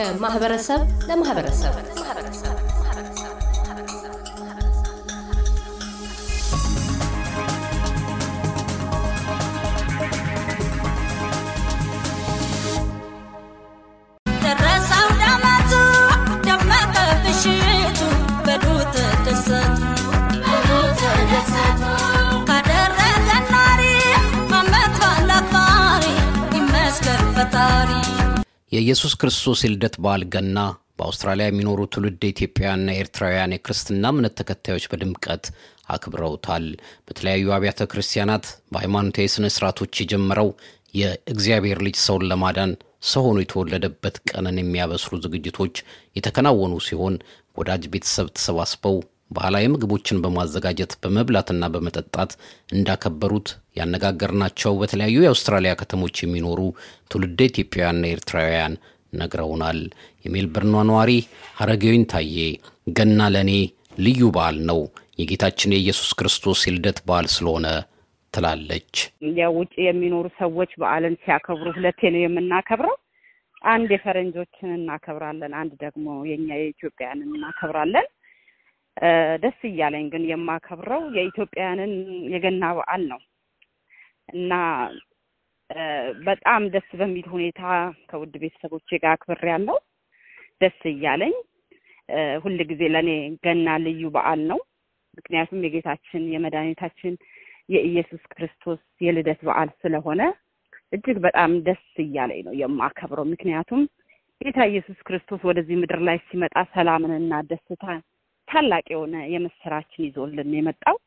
ከማህበረሰብ ለማህበረሰብ የኢየሱስ ክርስቶስ የልደት በዓል ገና በአውስትራሊያ የሚኖሩ ትውልድ ኢትዮጵያውያንና ኤርትራውያን የክርስትና እምነት ተከታዮች በድምቀት አክብረውታል። በተለያዩ አብያተ ክርስቲያናት በሃይማኖታዊ ስነ ስርዓቶች የጀመረው የእግዚአብሔር ልጅ ሰውን ለማዳን ሰው ሆኖ የተወለደበት ቀንን የሚያበስሩ ዝግጅቶች የተከናወኑ ሲሆን ወዳጅ ቤተሰብ ተሰባስበው ባህላዊ ምግቦችን በማዘጋጀት በመብላትና በመጠጣት እንዳከበሩት ያነጋገርናቸው በተለያዩ የአውስትራሊያ ከተሞች የሚኖሩ ትውልደ ኢትዮጵያውያንና ኤርትራውያን ነግረውናል። የሜልበርኗ ነዋሪ ሀረጌዊን ታዬ ገና ለእኔ ልዩ በዓል ነው፣ የጌታችን የኢየሱስ ክርስቶስ የልደት በዓል ስለሆነ ትላለች። ያው ውጭ የሚኖሩ ሰዎች በዓልን ሲያከብሩ ሁለቴ ነው የምናከብረው። አንድ የፈረንጆችን እናከብራለን፣ አንድ ደግሞ የኛ የኢትዮጵያንን እናከብራለን። ደስ እያለኝ ግን የማከብረው የኢትዮጵያውያንን የገና በዓል ነው እና በጣም ደስ በሚል ሁኔታ ከውድ ቤተሰቦቼ ጋር አክብሬያለሁ። ደስ እያለኝ ሁል ጊዜ ለእኔ ገና ልዩ በዓል ነው። ምክንያቱም የጌታችን የመድኃኒታችን የኢየሱስ ክርስቶስ የልደት በዓል ስለሆነ እጅግ በጣም ደስ እያለኝ ነው የማከብረው። ምክንያቱም ጌታ ኢየሱስ ክርስቶስ ወደዚህ ምድር ላይ ሲመጣ ሰላምንና ደስታን ታላቅ የሆነ የምስራችን ይዞልን የመጣው።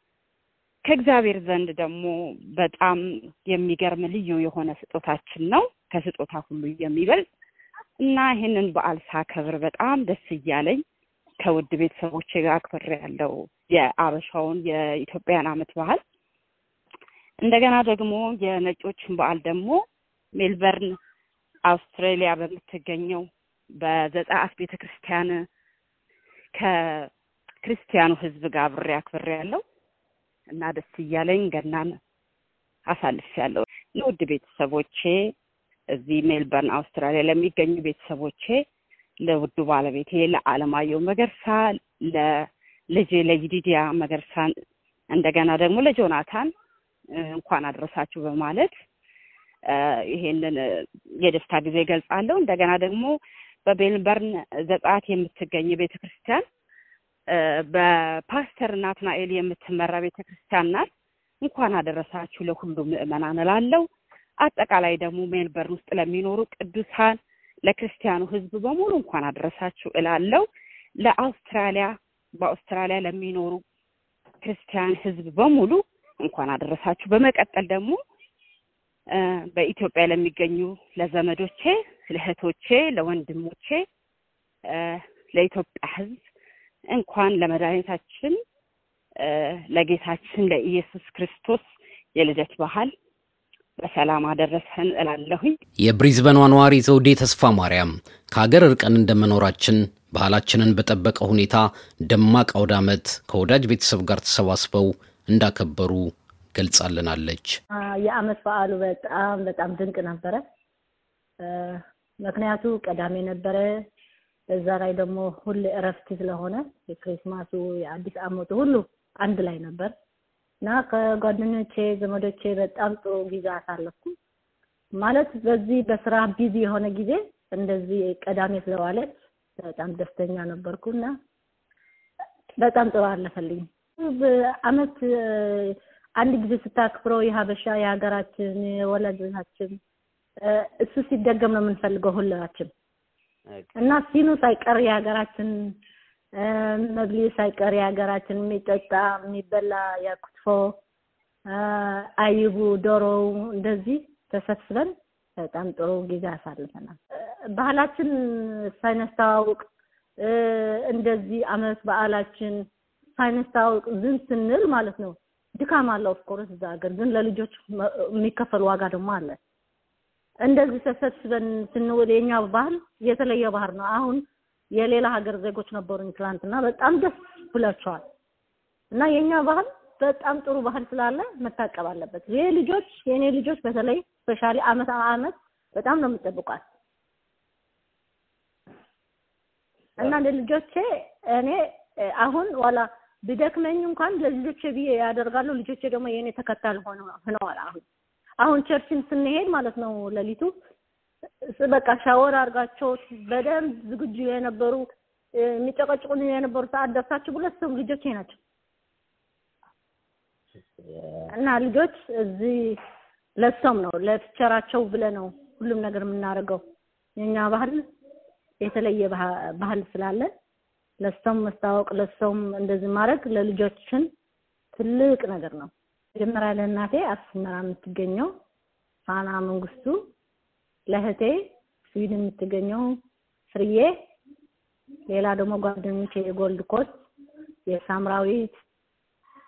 ከእግዚአብሔር ዘንድ ደግሞ በጣም የሚገርም ልዩ የሆነ ስጦታችን ነው፣ ከስጦታ ሁሉ የሚበልጥ እና ይህንን በዓል ሳከብር በጣም ደስ እያለኝ ከውድ ቤተሰቦቼ ጋር አክብሬ ያለው የአበሻውን የኢትዮጵያን ዓመት ባህል እንደገና ደግሞ የነጮችን በዓል ደግሞ ሜልበርን አውስትራሊያ በምትገኘው በዘጸአት ቤተ ክርስቲያን ከክርስቲያኑ ሕዝብ ጋር አብሬ አክብሬ ያለው እና ደስ እያለኝ ገናን አሳልፍ ያለው ለውድ ቤተሰቦቼ እዚህ ሜልበርን አውስትራሊያ ለሚገኙ ቤተሰቦቼ ለውዱ ባለቤቴ ለአለማየሁ መገርሳ፣ ለልጄ ለይዲዲያ መገርሳ እንደገና ደግሞ ለጆናታን እንኳን አድረሳችሁ በማለት ይሄንን የደስታ ጊዜ ገልጻለሁ። እንደገና ደግሞ በሜልበርን ዘጸአት የምትገኝ ቤተ ክርስቲያን በፓስተር ናትናኤል የምትመራ ቤተ ክርስቲያን ናት። እንኳን አደረሳችሁ ለሁሉም ምዕመናን እላለሁ። አጠቃላይ ደግሞ ሜልበርን ውስጥ ለሚኖሩ ቅዱሳን ለክርስቲያኑ ሕዝብ በሙሉ እንኳን አደረሳችሁ እላለሁ። ለአውስትራሊያ በአውስትራሊያ ለሚኖሩ ክርስቲያን ሕዝብ በሙሉ እንኳን አደረሳችሁ። በመቀጠል ደግሞ በኢትዮጵያ ለሚገኙ ለዘመዶቼ፣ ለእህቶቼ፣ ለወንድሞቼ፣ ለኢትዮጵያ ሕዝብ እንኳን ለመድኃኒታችን ለጌታችን ለኢየሱስ ክርስቶስ የልደት በዓል በሰላም አደረሰን እላለሁኝ። የብሪዝበኗ ነዋሪ ዘውዴ ተስፋ ማርያም ከሀገር እርቀን እንደመኖራችን ባህላችንን በጠበቀ ሁኔታ ደማቅ አውደ ዓመት ከወዳጅ ቤተሰብ ጋር ተሰባስበው እንዳከበሩ ገልጻልናለች። የዓመት በዓሉ በጣም በጣም ድንቅ ነበረ። ምክንያቱ ቀዳሜ ነበረ። በዛ ላይ ደግሞ ሁሌ እረፍት ስለሆነ የክሪስማሱ የአዲስ ዓመቱ ሁሉ አንድ ላይ ነበር እና ከጓደኞቼ ዘመዶቼ በጣም ጥሩ ጊዜ አሳለፍኩ። ማለት በዚህ በስራ ቢዚ የሆነ ጊዜ እንደዚህ ቀዳሜ ስለዋለች በጣም ደስተኛ ነበርኩ እና በጣም ጥሩ አለፈልኝ። ዓመት አንድ ጊዜ ስታክብረው የሀበሻ የሀገራችን የወላጆቻችን እሱ ሲደገም ነው የምንፈልገው ሁላችን እና ሲኑ ሳይቀር የሀገራችን መብሊ ሳይቀር የሀገራችን የሚጠጣ የሚበላ የኩትፎ አይቡ፣ ዶሮው እንደዚህ ተሰብስበን በጣም ጥሩ ጊዜ አሳልፈናል። ባህላችን ስናስተዋውቅ እንደዚህ አመት በዓላችን ስናስተዋውቅ ዝም ስንል ማለት ነው ድካም አለ። of course እዛ ሀገር ግን ለልጆች የሚከፈል ዋጋ ደግሞ አለ። እንደዚህ ተሰብስበን ስንውል የኛ ባህል የተለየ ባህል ነው። አሁን የሌላ ሀገር ዜጎች ነበሩኝ ትላንትና፣ በጣም ደስ ብሏቸዋል። እና የኛ ባህል በጣም ጥሩ ባህል ስላለ መታቀብ አለበት። ይሄ ልጆች የእኔ ልጆች በተለይ specially አመት አመት በጣም ነው የሚጠብቋት እና ለልጆቼ እኔ አሁን ኋላ ቢደክመኝ እንኳን ለልጆቼ ብዬ ያደርጋለሁ። ልጆቼ ደግሞ የእኔ ተከታይ ሆነ- ሆነዋል። አሁን አሁን church ን ስንሄድ ማለት ነው ሌሊቱ በቃ ሻወር አድርጋቸው በደንብ ዝግጁ የነበሩ የሚጨቀጭቁን የነበሩ ሰዓት ደርሳችሁ ሁለት ሰው ልጆቼ ናቸው እና ልጆች እዚህ ለሰውም ነው ለፊቸራቸው ብለ ነው ሁሉም ነገር የምናደርገው። የኛ ባህል የተለየ ባህ- ባህል ስላለ ለሰውም መስታወቅ ለሰውም እንደዚህ ማድረግ ለልጆችን ትልቅ ነገር ነው። መጀመሪያ ለእናቴ አስመራ የምትገኘው ፋና መንግስቱ፣ ለእህቴ ስዊድን የምትገኘው ፍርዬ፣ ሌላ ደግሞ ጓደኞቼ የጎልድ ኮስት የሳምራዊት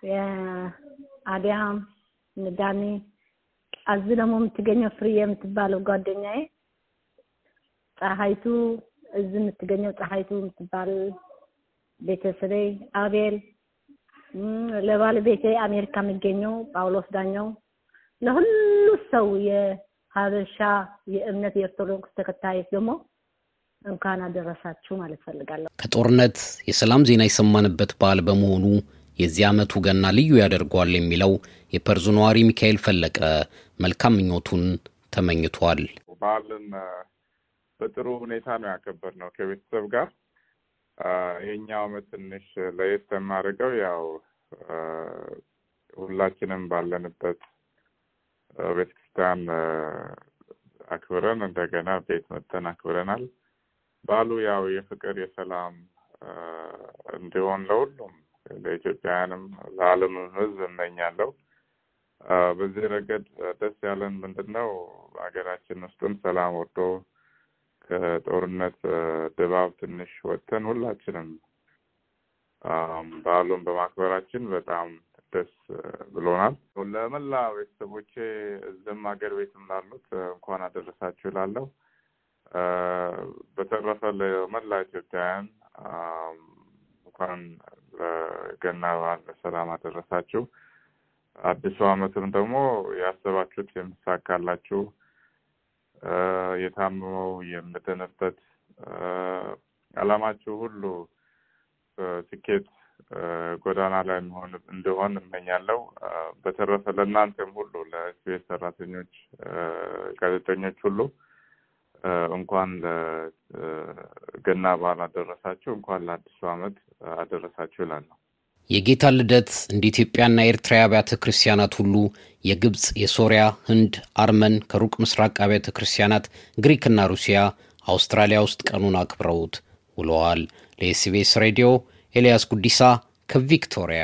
የአዲያም ንዳኔ እዚህ ደግሞ የምትገኘው ፍርዬ የምትባለው ጓደኛዬ ፀሐይቱ እዚህ የምትገኘው ፀሐይቱ የምትባል ቤተሰቤ አቤል ለባለቤቴ አሜሪካ የሚገኘው ጳውሎስ ዳኛው ለሁሉ ሰው የሀበሻ የእምነት የኦርቶዶክስ ተከታዮች ደግሞ እንኳን አደረሳችሁ ማለት ፈልጋለሁ። ከጦርነት የሰላም ዜና የሰማንበት በዓል በመሆኑ የዚህ ዓመቱ ገና ልዩ ያደርገዋል የሚለው የፐርዙ ነዋሪ ሚካኤል ፈለቀ መልካም ምኞቱን ተመኝቷል። በዓልን በጥሩ ሁኔታ ነው ያከበር ነው ከቤተሰብ ጋር። ይሄኛው ዓመት ትንሽ ለየት የማደርገው ያው ሁላችንም ባለንበት ቤተክርስቲያን አክብረን እንደገና ቤት መጥተን አክብረናል። በዓሉ ያው የፍቅር የሰላም እንዲሆን ለሁሉም ለኢትዮጵያውያንም ለዓለምም ሕዝብ እመኛለሁ። በዚህ ረገድ ደስ ያለን ምንድን ነው ሀገራችን ውስጥም ሰላም ወርዶ ከጦርነት ድባብ ትንሽ ወጥተን ሁላችንም በዓሉን በማክበራችን በጣም ደስ ብሎናል። ለመላ ቤተሰቦቼ እዚህም ሀገር ቤትም ላሉት እንኳን አደረሳችሁ እላለሁ። በተረፈ ለመላ ኢትዮጵያውያን እንኳን ለገና በዓል በሰላም አደረሳችሁ። አዲሱ ዓመትም ደግሞ ያሰባችሁት የሚሳካላችሁ አ፣ የታመመው የምድንበት አ፣ ዓላማችሁ ሁሉ ስኬት ጎዳና ላይ መሆን እንዲሆን እመኛለሁ። በተረፈ ለእናንተም ሁሉ ለኤስቢኤስ ሰራተኞች፣ ጋዜጠኞች ሁሉ እንኳን ለገና በዓል አደረሳችሁ፣ እንኳን ለአዲሱ ዓመት አደረሳችሁ እላለሁ። የጌታ ልደት እንደ ኢትዮጵያና ኤርትራ አብያተ ክርስቲያናት ሁሉ የግብፅ፣ የሶሪያ፣ ህንድ፣ አርመን፣ ከሩቅ ምስራቅ አብያተ ክርስቲያናት ግሪክና ሩሲያ አውስትራሊያ ውስጥ ቀኑን አክብረውት ውለዋል። ለኤስቢኤስ ሬዲዮ ኤልያስ ጉዲሳ ከቪክቶሪያ